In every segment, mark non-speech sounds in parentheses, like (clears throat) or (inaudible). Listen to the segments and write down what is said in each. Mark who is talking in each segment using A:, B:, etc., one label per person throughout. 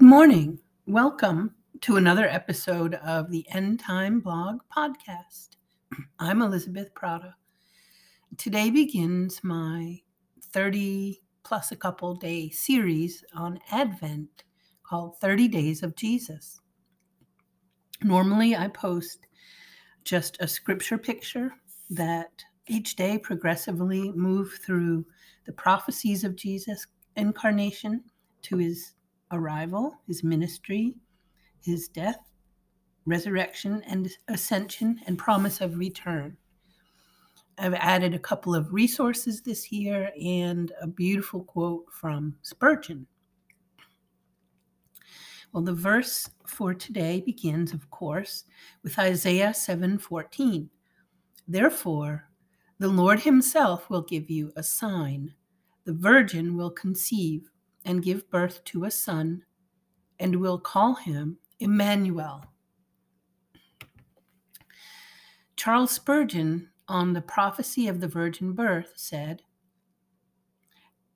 A: morning. Welcome to another episode of the End Time Blog Podcast. (clears throat) I'm Elizabeth Prata. Today begins my 30 plus a couple day series on Advent called 30 Days of Jesus. Normally, I post just a scripture picture that each day progressively move through the prophecies of Jesus' incarnation to his arrival, his ministry, his death, resurrection, and ascension, and promise of return. I've added a couple of resources this year and a beautiful quote from Spurgeon. Well, the verse for today begins, of course, with Isaiah 7:14. Therefore, the Lord himself will give you a sign. The virgin will conceive and give birth to a son, and will call him Emmanuel. Charles Spurgeon, on the prophecy of the virgin birth, said,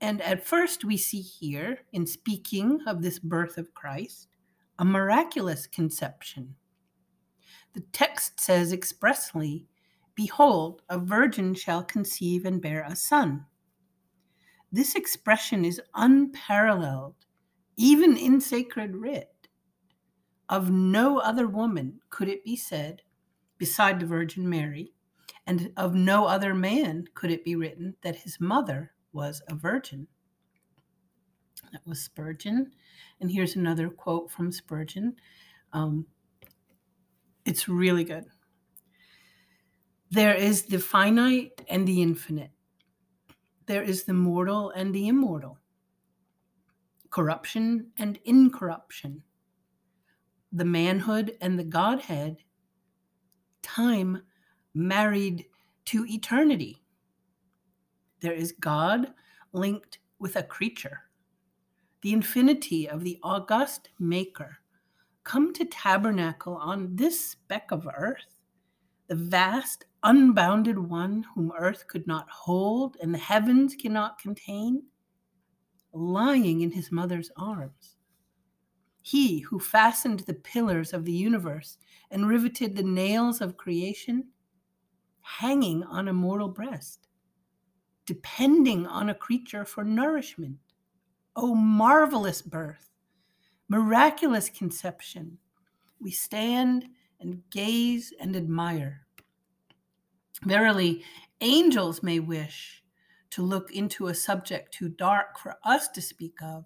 A: and at first, we see here, in speaking of this birth of Christ, a miraculous conception. The text says expressly, Behold, a virgin shall conceive and bear a son. This expression is unparalleled, even in sacred writ. Of no other woman could it be said, beside the Virgin Mary, and of no other man could it be written that his mother was a virgin. That was Spurgeon. And here's another quote from Spurgeon. Um, it's really good. There is the finite and the infinite there is the mortal and the immortal, corruption and incorruption, the manhood and the Godhead, time married to eternity. There is God linked with a creature, the infinity of the august Maker, come to tabernacle on this speck of earth, the vast unbounded one whom earth could not hold and the heavens cannot contain, lying in his mother's arms. He who fastened the pillars of the universe and riveted the nails of creation, hanging on a mortal breast, depending on a creature for nourishment. O oh, marvelous birth, miraculous conception! We stand and gaze and admire. Verily, angels may wish to look into a subject too dark for us to speak of.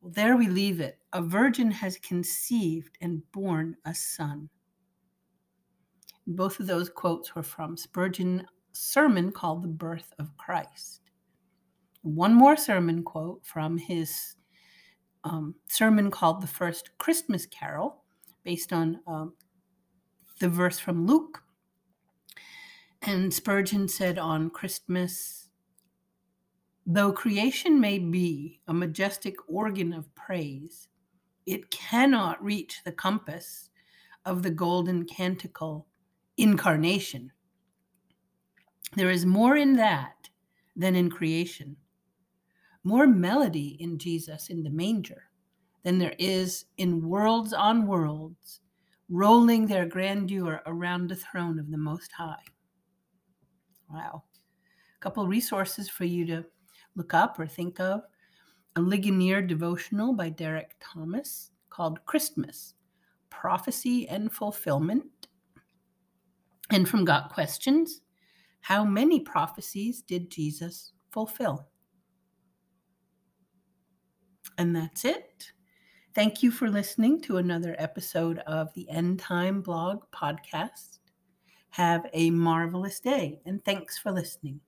A: Well, there we leave it. A virgin has conceived and born a son. Both of those quotes were from Spurgeon's sermon called The Birth of Christ. One more sermon quote from his um, sermon called The First Christmas Carol, based on um, the verse from Luke and Spurgeon said on Christmas, though creation may be a majestic organ of praise, it cannot reach the compass of the golden canticle incarnation. There is more in that than in creation, more melody in Jesus in the manger than there is in worlds on worlds rolling their grandeur around the throne of the Most High. Wow. A couple resources for you to look up or think of. A Ligonier devotional by Derek Thomas called Christmas Prophecy and Fulfillment. And from Got Questions How many prophecies did Jesus fulfill? And that's it. Thank you for listening to another episode of the End Time Blog podcast. Have a marvelous day, and thanks for listening.